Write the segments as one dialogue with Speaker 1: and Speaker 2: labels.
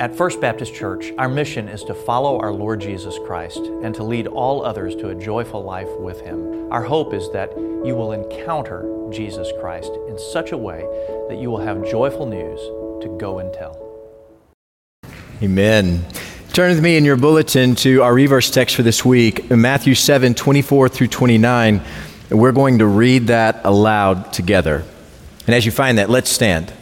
Speaker 1: At First Baptist Church, our mission is to follow our Lord Jesus Christ and to lead all others to a joyful life with Him. Our hope is that you will encounter Jesus Christ in such a way that you will have joyful news to go and tell.
Speaker 2: Amen. Turn with me in your bulletin to our Re:Verse text for this week, Matthew 7 24 through 29. We're going to read that aloud together. And as you find that, let's stand.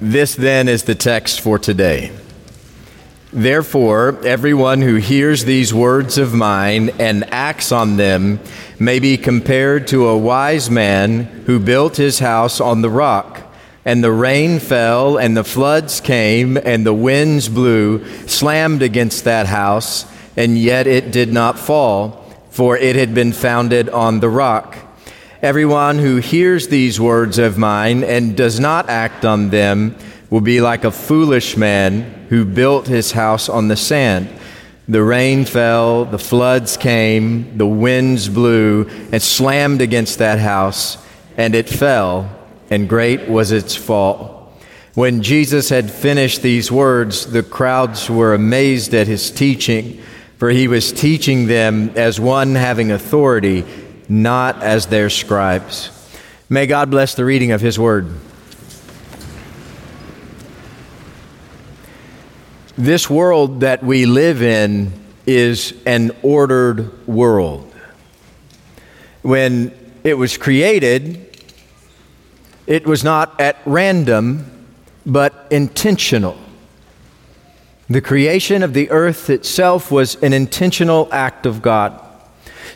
Speaker 2: This then is the text for today. Therefore, everyone who hears these words of mine and acts on them may be compared to a wise man who built his house on the rock. And the rain fell, and the floods came, and the winds blew, slammed against that house, and yet it did not fall, for it had been founded on the rock. Everyone who hears these words of mine and does not act on them will be like a foolish man who built his house on the sand. The rain fell, the floods came, the winds blew and slammed against that house, and it fell, and great was its fall. When Jesus had finished these words, the crowds were amazed at his teaching, for he was teaching them as one having authority not as their scribes. May God bless the reading of His Word. This world that we live in is an ordered world. When it was created, it was not at random, but intentional. The creation of the earth itself was an intentional act of God.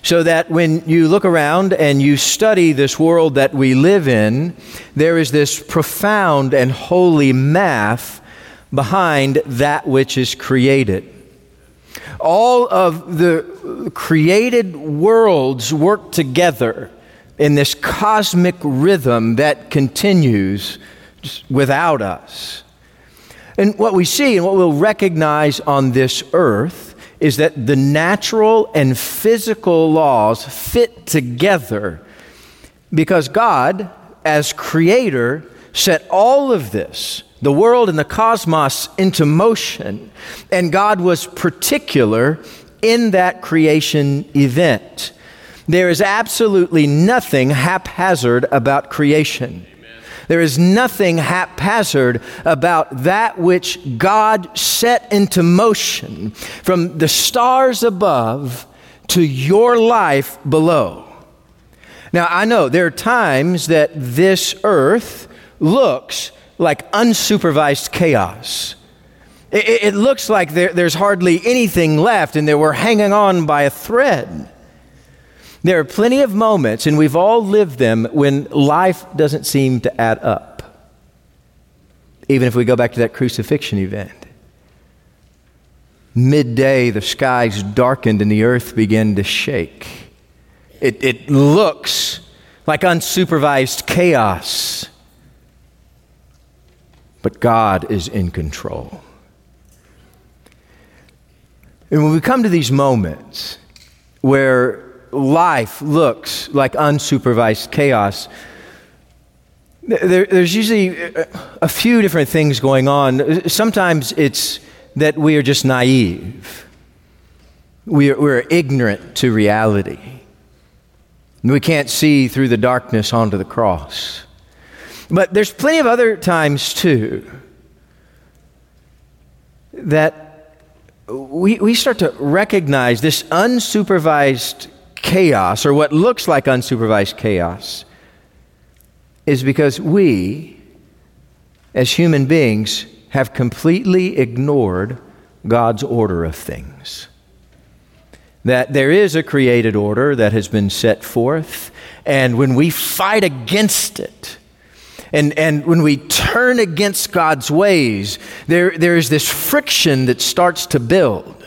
Speaker 2: So that when you look around and you study this world that we live in, there is this profound and holy math behind that which is created. All of the created worlds work together in this cosmic rhythm that continues without us. And what we see and what we'll recognize on this earth is that the natural and physical laws fit together because God, as creator, set all of this, the world and the cosmos, into motion. And God was particular in that creation event. There is absolutely nothing haphazard about creation. There is nothing haphazard about that which God set into motion from the stars above to your life below. Now, I know there are times that this earth looks like unsupervised chaos. It, it looks like there, there's hardly anything left and that we're hanging on by a thread. There are plenty of moments, and we've all lived them, when life doesn't seem to add up. Even if we go back to that crucifixion event. Midday, the skies darkened and the earth began to shake. It, it looks like unsupervised chaos. But God is in control. And when we come to these moments where life looks like unsupervised chaos, there, there's usually uh, a few different things going on. Sometimes it's that we are just naive, we are, we're ignorant to reality. We can't see through the darkness onto the cross. But there's plenty of other times, too, that we, we start to recognize this unsupervised chaos, or what looks like unsupervised chaos, is because we, as human beings, have completely ignored God's order of things. That there is a created order that has been set forth, and when we fight against it, and, and when we turn against God's ways, there, there is this friction that starts to build.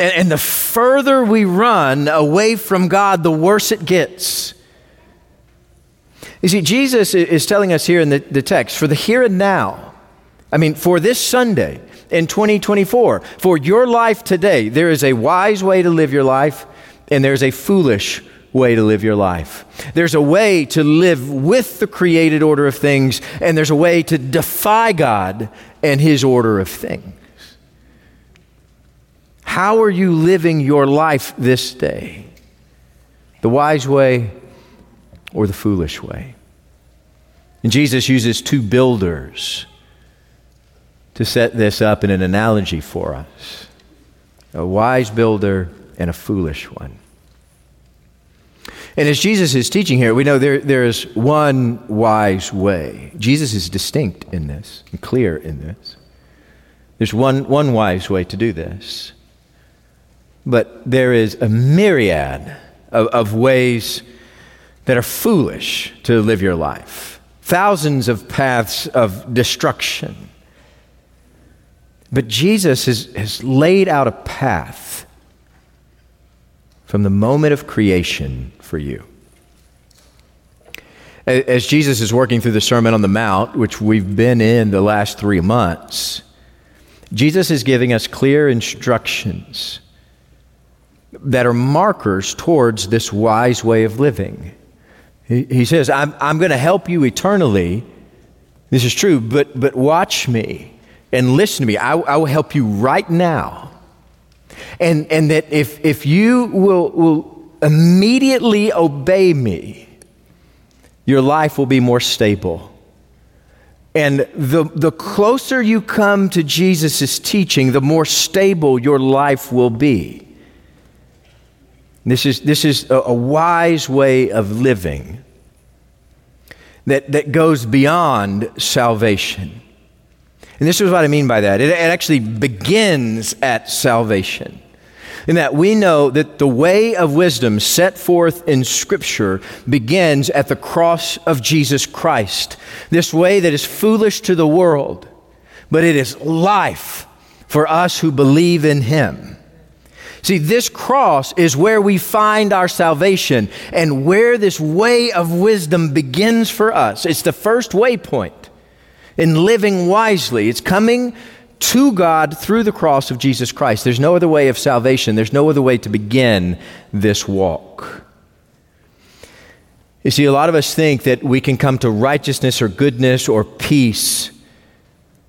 Speaker 2: And, and the further we run away from God, the worse it gets. You see, Jesus is telling us here in the, the text for the here and now, I mean, for this Sunday in 2024, for your life today, there is a wise way to live your life and there's a foolish way to live your life. There's a way to live with the created order of things, and there's a way to defy God and His order of things. How are you living your life this day? The wise way or the foolish way? And Jesus uses two builders to set this up in an analogy for us a wise builder and a foolish one. And as Jesus is teaching here, we know there, there is one wise way. Jesus is distinct in this and clear in this. There's one, one wise way to do this. But there is a myriad of, of ways that are foolish to live your life, thousands of paths of destruction. But Jesus has, has laid out a path from the moment of creation for you. As Jesus is working through the Sermon on the Mount, which we've been in the last three months, Jesus is giving us clear instructions that are markers towards this wise way of living. He, he says, I'm, I'm going to help you eternally. This is true, but, but watch me and listen to me. I, I will help you right now. And, and that if, if you will, will immediately obey me, your life will be more stable. And the, the closer you come to Jesus' teaching, the more stable your life will be. This is, this is a, a wise way of living that, that goes beyond salvation. And this is what I mean by that. It, it actually begins at salvation. In that we know that the way of wisdom set forth in Scripture begins at the cross of Jesus Christ. This way that is foolish to the world, but it is life for us who believe in Him. See, this cross is where we find our salvation and where this way of wisdom begins for us. It's the first waypoint in living wisely. It's coming to God through the cross of Jesus Christ. There's no other way of salvation, there's no other way to begin this walk. You see, a lot of us think that we can come to righteousness or goodness or peace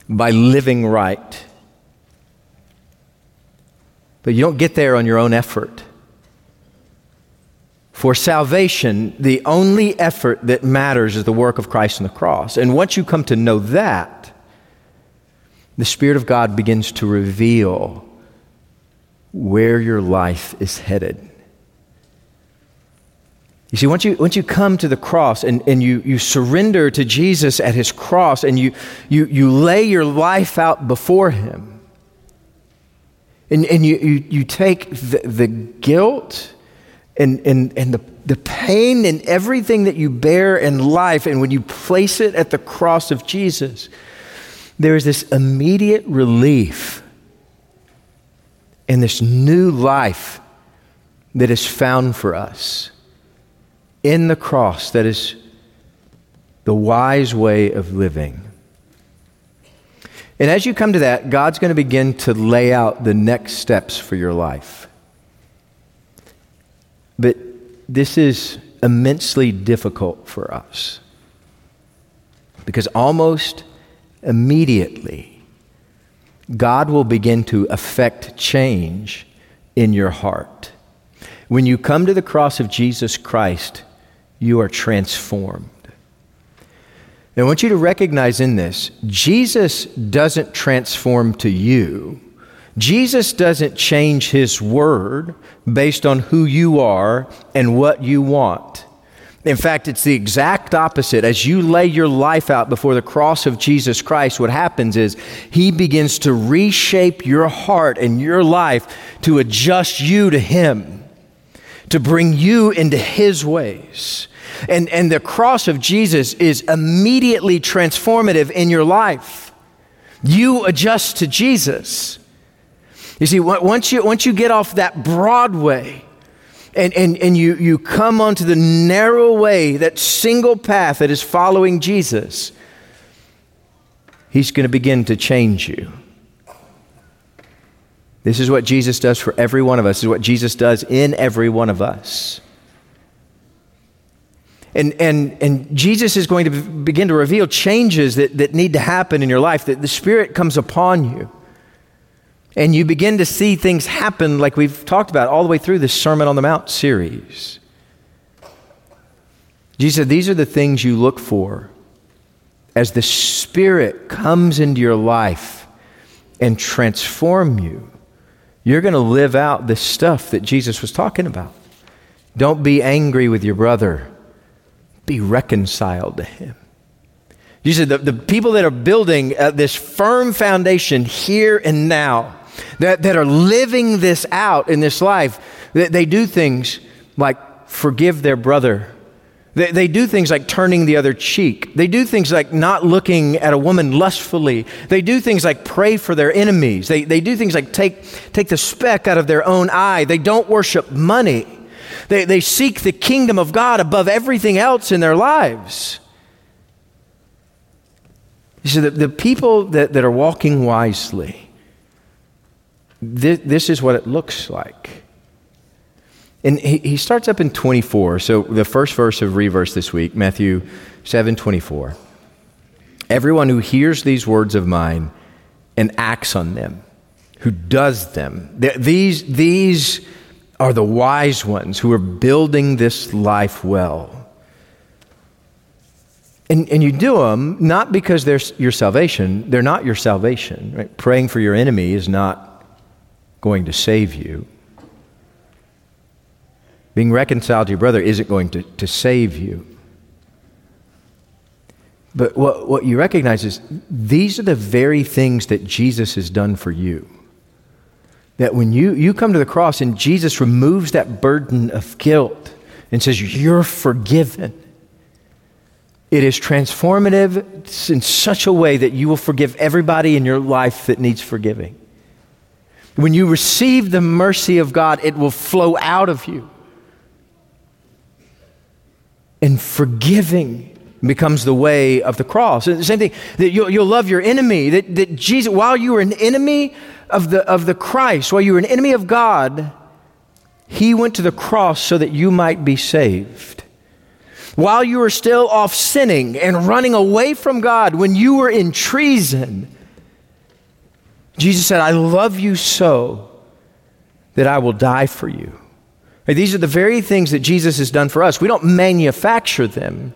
Speaker 2: by living right. But you don't get there on your own effort. For salvation, the only effort that matters is the work of Christ on the cross. And once you come to know that, the Spirit of God begins to reveal where your life is headed. You see, once you, once you come to the cross and, and you, you surrender to Jesus at his cross and you, you, you lay your life out before him, and, and you, you, you take the, the guilt and, and, and the, the pain and everything that you bear in life, and when you place it at the cross of Jesus, there is this immediate relief and this new life that is found for us in the cross that is the wise way of living. And as you come to that, God's going to begin to lay out the next steps for your life. But this is immensely difficult for us because almost immediately, God will begin to affect change in your heart. When you come to the cross of Jesus Christ, you are transformed. I want you to recognize in this Jesus doesn't transform to you. Jesus doesn't change his word based on who you are and what you want. In fact, it's the exact opposite. As you lay your life out before the cross of Jesus Christ, what happens is he begins to reshape your heart and your life to adjust you to him, to bring you into his ways. And, and the cross of Jesus is immediately transformative in your life. You adjust to Jesus. You see, once you, once you get off that broad way, and, and, and you, you come onto the narrow way, that single path that is following Jesus, He's going to begin to change you. This is what Jesus does for every one of us. This is what Jesus does in every one of us. And, and, and Jesus is going to begin to reveal changes that, that need to happen in your life, that the Spirit comes upon you. And you begin to see things happen like we've talked about all the way through this Sermon on the Mount series. Jesus said, These are the things you look for as the Spirit comes into your life and transform you. You're going to live out the stuff that Jesus was talking about. Don't be angry with your brother be reconciled to Him. You said the, the people that are building uh, this firm foundation here and now, that, that are living this out in this life, they, they do things like forgive their brother. They, they do things like turning the other cheek. They do things like not looking at a woman lustfully. They do things like pray for their enemies. They, they do things like take, take the speck out of their own eye. They don't worship money. They, they seek the kingdom of God above everything else in their lives. You see, the, the people that, that are walking wisely, this, this is what it looks like. And he, he starts up in 24. So the first verse of Re:Verse this week, Matthew 7 24. Everyone who hears these words of mine and acts on them, who does them, these, these are the wise ones who are building this life well. And, and you do them not because they're your salvation, they're not your salvation. Right? Praying for your enemy is not going to save you. Being reconciled to your brother isn't going to, to save you. But what, what you recognize is these are the very things that Jesus has done for you that when you, you come to the cross and Jesus removes that burden of guilt and says, You're forgiven, it is transformative in such a way that you will forgive everybody in your life that needs forgiving. When you receive the mercy of God, it will flow out of you. And forgiving becomes the way of the cross. And the same thing, that you'll, you'll love your enemy. That, that Jesus, while you were an enemy of the, of the Christ, while you were an enemy of God, he went to the cross so that you might be saved. While you were still off sinning and running away from God, when you were in treason, Jesus said, I love you so that I will die for you. These are the very things that Jesus has done for us. We don't manufacture them,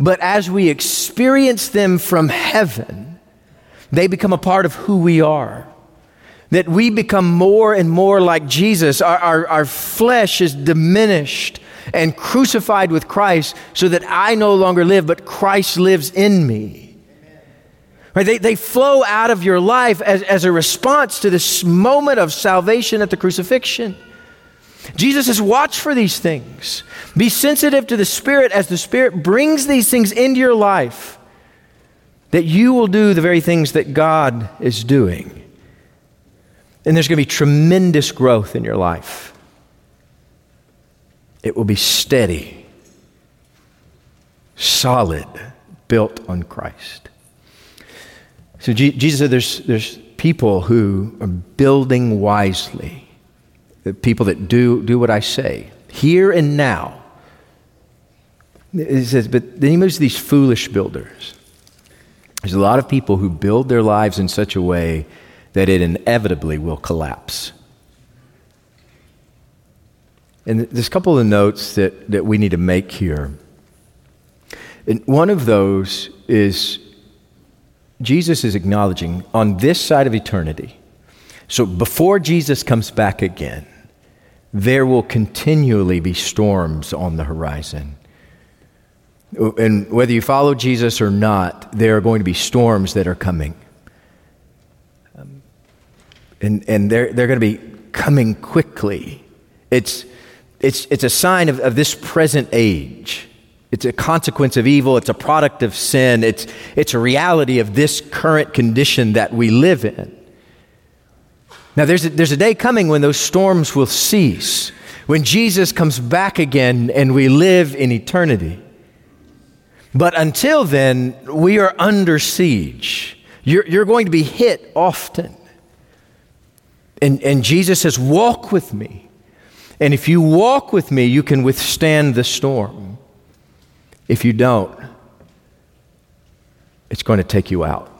Speaker 2: but as we experience them from heaven, they become a part of who we are. That we become more and more like Jesus. Our, our, our flesh is diminished and crucified with Christ so that I no longer live, but Christ lives in me. Right? They, they flow out of your life as, as a response to this moment of salvation at the crucifixion. Jesus says, watch for these things. Be sensitive to the Spirit as the Spirit brings these things into your life, that you will do the very things that God is doing. And there's going to be tremendous growth in your life. It will be steady, solid, built on Christ. So Jesus said there's, there's people who are building wisely the people that do, do what I say, here and now. He says, but then he moves to these foolish builders. There's a lot of people who build their lives in such a way that it inevitably will collapse. And there's a couple of notes that, that we need to make here. And one of those is Jesus is acknowledging on this side of eternity, so before Jesus comes back again, there will continually be storms on the horizon. And whether you follow Jesus or not, there are going to be storms that are coming. And and they're, they're going to be coming quickly. It's, it's, it's a sign of, of this present age. It's a consequence of evil. It's a product of sin. It's, it's a reality of this current condition that we live in. Now, there's a, there's a day coming when those storms will cease, when Jesus comes back again and we live in eternity. But until then, we are under siege. You're, you're going to be hit often. And, and Jesus says, Walk with me. And if you walk with me, you can withstand the storm. If you don't, it's going to take you out.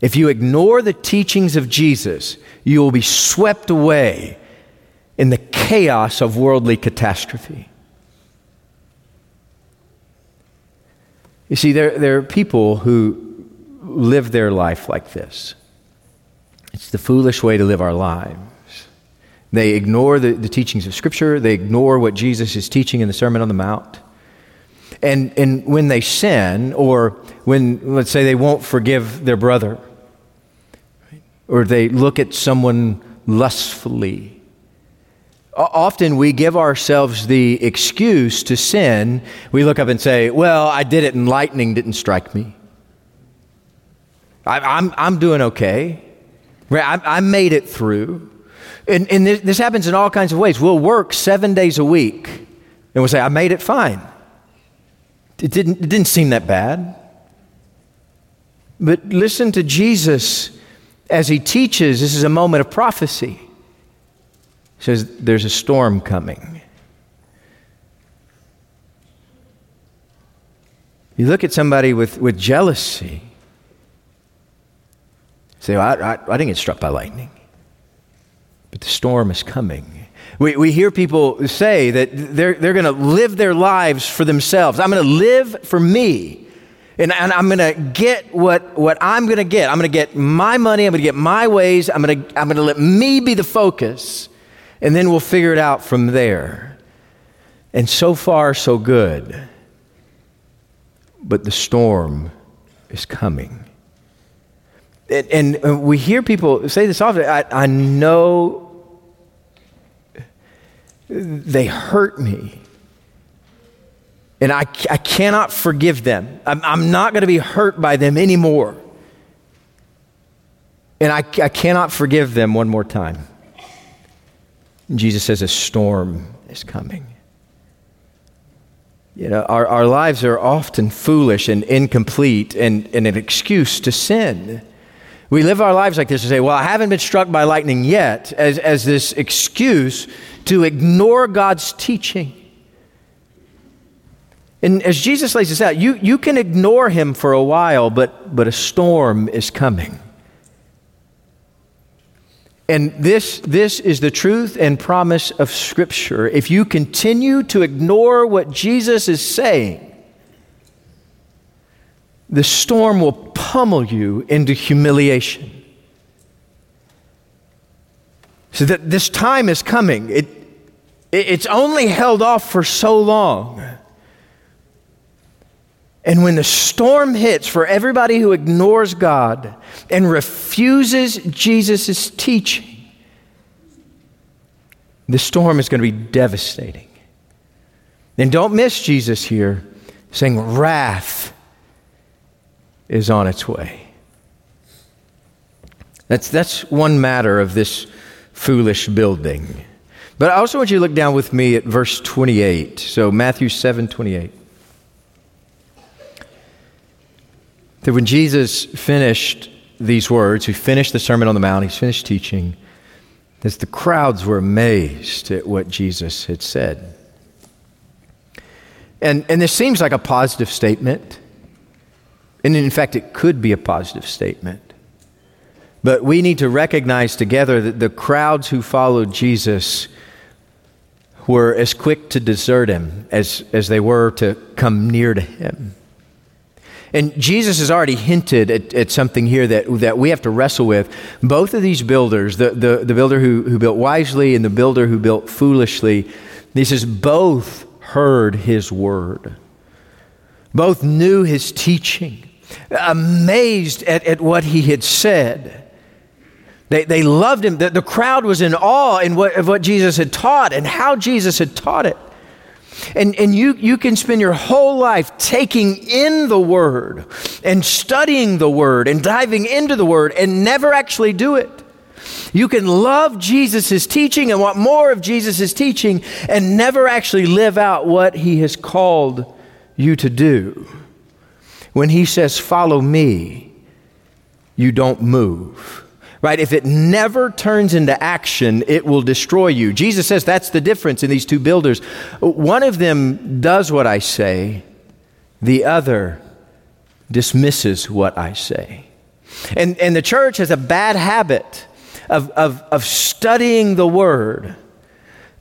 Speaker 2: If you ignore the teachings of Jesus, you will be swept away in the chaos of worldly catastrophe. You see, there, there are people who live their life like this. It's the foolish way to live our lives. They ignore the, the teachings of Scripture, they ignore what Jesus is teaching in the Sermon on the Mount. And, and when they sin, or when, let's say, they won't forgive their brother, or they look at someone lustfully, often we give ourselves the excuse to sin. We look up and say, Well, I did it and lightning didn't strike me. I, am I'm, I'm doing okay. I, I made it through. And, and this, this happens in all kinds of ways. We'll work seven days a week and we'll say, I made it fine. It didn't, it didn't seem that bad. But listen to Jesus as he teaches. This is a moment of prophecy. He says, There's a storm coming. You look at somebody with, with jealousy, say, well, I, I, I didn't get struck by lightning, but the storm is coming. We, we hear people say that they're, they're going to live their lives for themselves. I'm going to live for me. And, and I'm going to get what, what I'm going to get. I'm going to get my money. I'm going to get my ways. I'm going to, I'm going to let me be the focus and then we'll figure it out from there. And so far, so good. But the storm is coming. And, and we hear people say this often I, I know they hurt me. And I, I cannot forgive them. I'm, I'm not going to be hurt by them anymore. And I, I cannot forgive them one more time. Jesus says a storm is coming. You know, our, our lives are often foolish and incomplete and, and an excuse to sin. We live our lives like this and say, well, I haven't been struck by lightning yet, as, as this excuse to ignore God's teaching. And as Jesus lays this out, you, you can ignore him for a while, but, but a storm is coming. And this, this is the truth and promise of Scripture. If you continue to ignore what Jesus is saying, the storm will pummel you into humiliation. So that this time is coming. It, it, it's only held off for so long. And when the storm hits for everybody who ignores God and refuses Jesus' teaching, the storm is going to be devastating. And don't miss Jesus here saying, wrath is on its way. That's, that's one matter of this foolish building. But I also want you to look down with me at verse 28. So, Matthew 7 28. that when Jesus finished these words, he finished the Sermon on the Mount, he's finished teaching, that the crowds were amazed at what Jesus had said. And, and this seems like a positive statement. And in fact, it could be a positive statement. But we need to recognize together that the crowds who followed Jesus were as quick to desert him as, as they were to come near to him. And Jesus has already hinted at, at, something here that, that we have to wrestle with. Both of these builders, the, the, the builder who, who built wisely and the builder who built foolishly, he says, both heard his word, both knew his teaching, amazed at, at what he had said. They, they loved him. The, the crowd was in awe in what, of what Jesus had taught and how Jesus had taught it. And, and you, you can spend your whole life taking in the Word and studying the Word and diving into the Word and never actually do it. You can love Jesus' teaching and want more of Jesus' teaching and never actually live out what He has called you to do. When He says, Follow me, you don't move. right? If it never turns into action, it will destroy you. Jesus says that's the difference in these two builders. One of them does what I say, the other dismisses what I say. And, and the church has a bad habit of, of, of studying the Word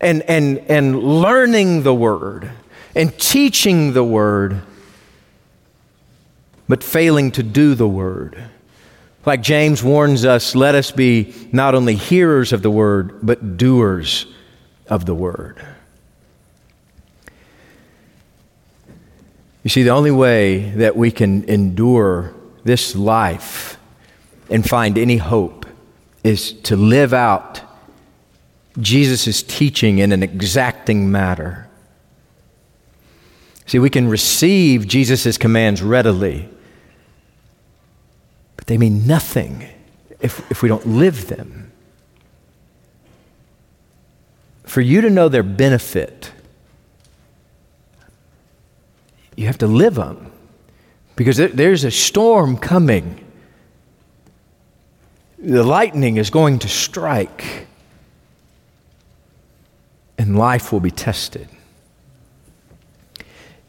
Speaker 2: and, and, and learning the Word and teaching the Word, but failing to do the Word. Like James warns us, let us be not only hearers of the word, but doers of the word. You see, the only way that we can endure this life and find any hope is to live out Jesus' teaching in an exacting manner. See, we can receive Jesus' commands readily they mean nothing if, if we don't live them. For you to know their benefit, you have to live them because there's a storm coming. The lightning is going to strike, and life will be tested.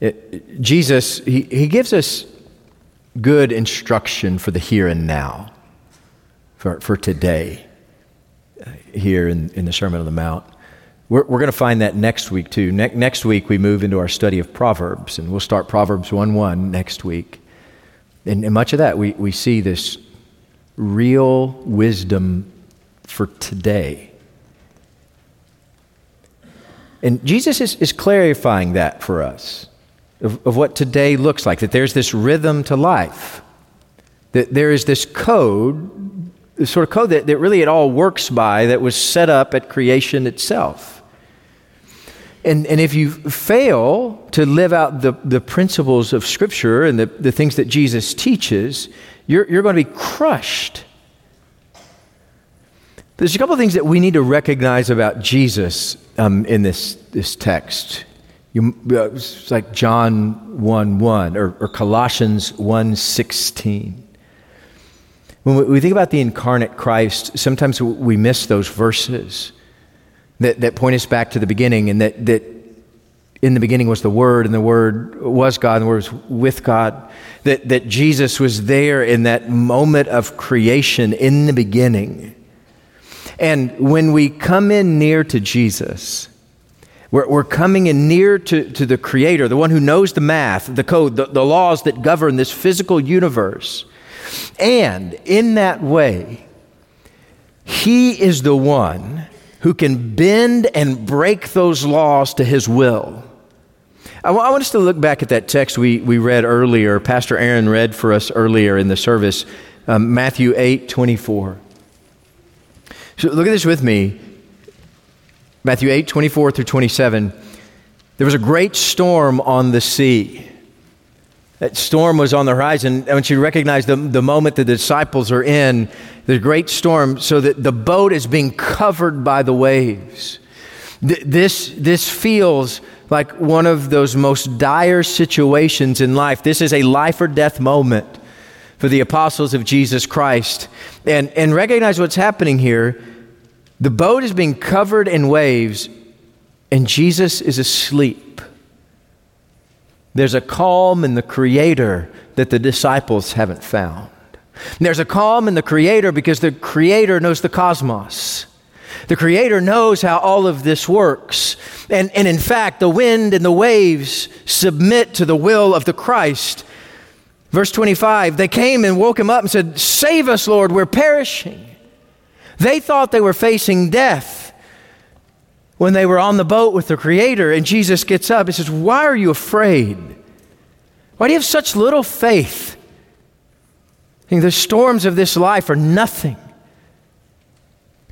Speaker 2: It, Jesus, he, he gives us good instruction for the here and now, for, for today, uh, here in, in the Sermon on the Mount. We're, we're going to find that next week, too. Ne- next week, we move into our study of Proverbs, and we'll start Proverbs 1 1 next week. And, and much of that, we, we see this real wisdom for today. And Jesus is, is clarifying that for us of, of what today looks like, that there's this rhythm to life, that there is this code, this sort of code that, that really it all works by that was set up at creation itself. And, and if you fail to live out the, the principles of Scripture and the, the things that Jesus teaches, you're, you're going to be crushed. There's a couple of things that we need to recognize about Jesus um, in this, this text. You, uh, it's like John 1 1 or, or Colossians 1 16. When we think about the incarnate Christ, sometimes we miss those verses that, that point us back to the beginning and that, that in the beginning was the Word, and the Word was God, and the Word was with God. That, that Jesus was there in that moment of creation in the beginning. And when we come in near to Jesus, we're, we're coming in near to, to the Creator, the one who knows the math, the code, the, the laws that govern this physical universe. And in that way, He is the one who can bend and break those laws to His will. I want us to look back at that text we, we read earlier. Pastor Aaron read for us earlier in the service, um, Matthew 8 24. So look at this with me. Matthew 8, 24 through 27. There was a great storm on the sea. That storm was on the horizon. I want you to recognize the, the moment the disciples are in the great storm, so that the boat is being covered by the waves. This, this feels like one of those most dire situations in life. This is a life or death moment for the apostles of Jesus Christ. And, and recognize what's happening here the boat is being covered in waves, and Jesus is asleep. There's a calm in the Creator that the disciples haven't found. there's a calm in the Creator because the Creator knows the cosmos. The Creator knows how all of this works. And, and in fact, the wind and the waves submit to the will of the Christ. Verse 25 they came and woke him up and said, Save us, Lord, we're perishing. They thought they were facing death when they were on the boat with the Creator, and Jesus gets up and says, Why are you afraid? Why do you have such little faith? think the storms of this life are nothing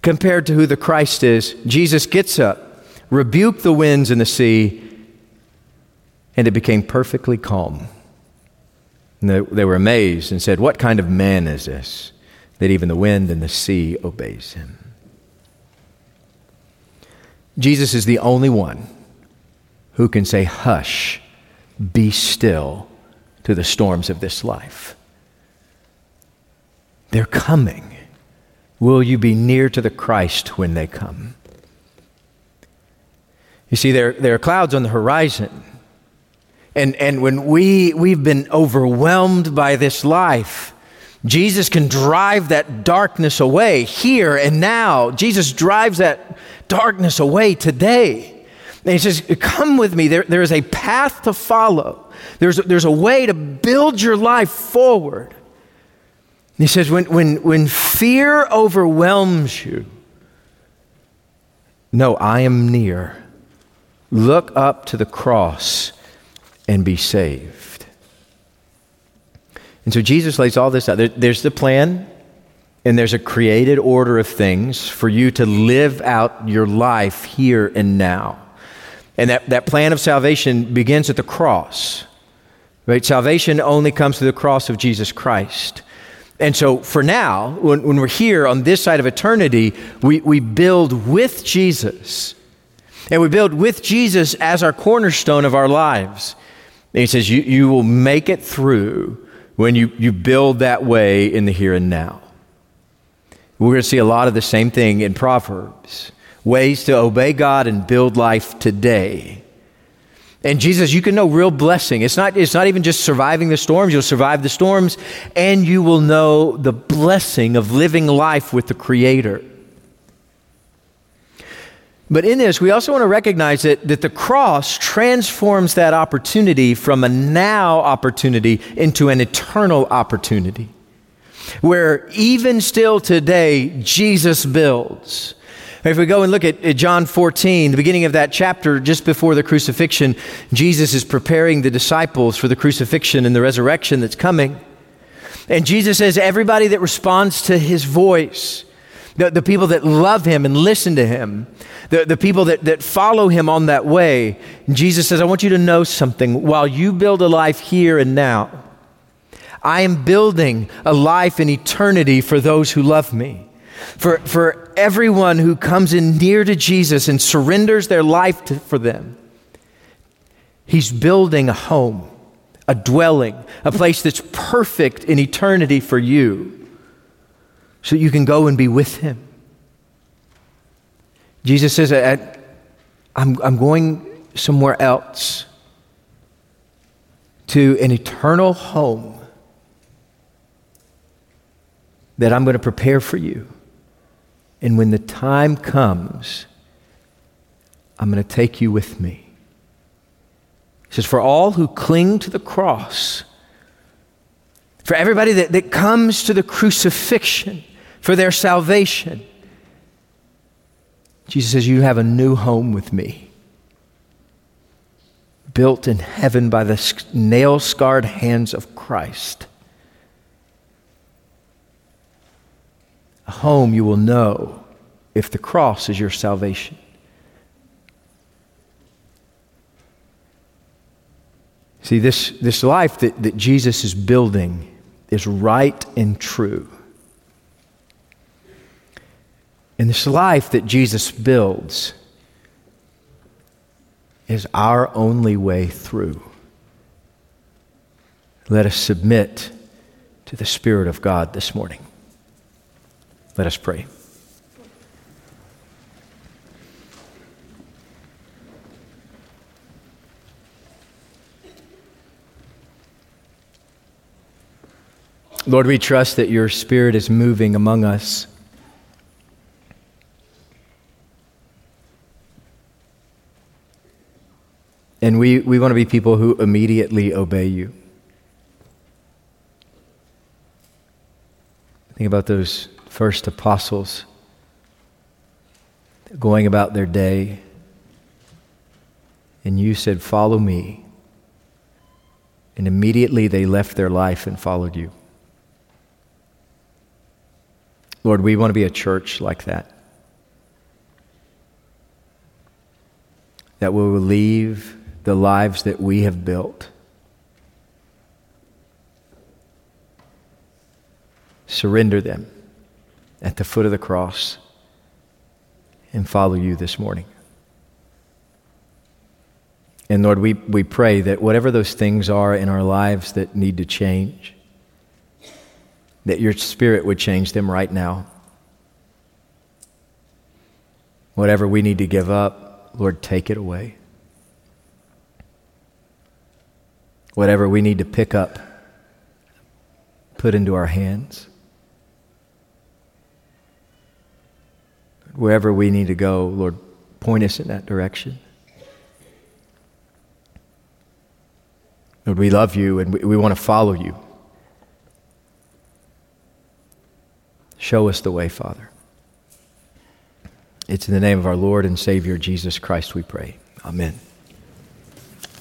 Speaker 2: compared to who the Christ is. Jesus gets up, rebuked the winds and the sea, and it became perfectly calm. And they, they were amazed and said, What kind of man is this? That even the wind and the sea obeys him. Jesus is the only one who can say, Hush, be still to the storms of this life. They're coming. will you be near to the Christ when they come? You see, there, there are clouds on the horizon. And, and when we, we've been overwhelmed by this life, Jesus can drive that darkness away here and now. Jesus drives that darkness away today. And he says, Come with me. There, there is a path to follow, there's, there's a way to build your life forward. And he says, when, when, when fear overwhelms you, no, I am near. Look up to the cross and be saved. And so Jesus lays all this out. There, there's the plan, and there's a created order of things for you to live out your life here and now. And that, that plan of salvation begins at the cross. Right? Salvation only comes through the cross of Jesus Christ. And so for now, when, when we're here on this side of eternity, we, we build with Jesus. And we build with Jesus as our cornerstone of our lives. And he says, you, you will make it through when you, you build that way in the here and now. We're going to see a lot of the same thing in Proverbs ways to obey God and build life today. And Jesus, you can know real blessing. It's not, it's not even just surviving the storms. You'll survive the storms, and you will know the blessing of living life with the Creator. But in this, we also want to recognize that, that the cross transforms that opportunity from a now opportunity into an eternal opportunity. Where even still today, Jesus builds. If we go and look at, at John 14, the beginning of that chapter, just before the crucifixion, Jesus is preparing the disciples for the crucifixion and the resurrection that's coming. And Jesus says, Everybody that responds to his voice, the, the people that love him and listen to him, the, the people that, that follow him on that way, Jesus says, I want you to know something. While you build a life here and now, I am building a life in eternity for those who love me. For, for everyone who comes in near to Jesus and surrenders their life to, for them, He's building a home, a dwelling, a place that's perfect in eternity for you so you can go and be with Him. Jesus says, I'm, I'm going somewhere else to an eternal home that I'm going to prepare for you. And when the time comes, I'm going to take you with me. He says, For all who cling to the cross, for everybody that, that comes to the crucifixion for their salvation, Jesus says, You have a new home with me, built in heaven by the nail scarred hands of Christ. a home you will know if the cross is your salvation. See, this, this life that, that Jesus is building is right and true. And this life that Jesus builds is our only way through. Let us submit to the Spirit of God this morning. Let us pray. Lord, we trust that your Spirit is moving among us. And we, we want to be people who immediately obey you. Think about those first apostles going about their day, and you said, Follow me. And immediately they left their life and followed you. Lord, we want to be a church like that. That we will leave the lives that we have built. Surrender them at the foot of the cross and follow you this morning. And Lord, we, we pray that whatever those things are in our lives that need to change, that your spirit would change them right now. Whatever we need to give up, Lord, take it away. Whatever we need to pick up, put into our hands. Wherever we need to go, Lord, point us in that direction. Lord, we love you and we, we want to follow you. Show us the way, Father. It's in the name of our Lord and Savior Jesus Christ we pray. Amen.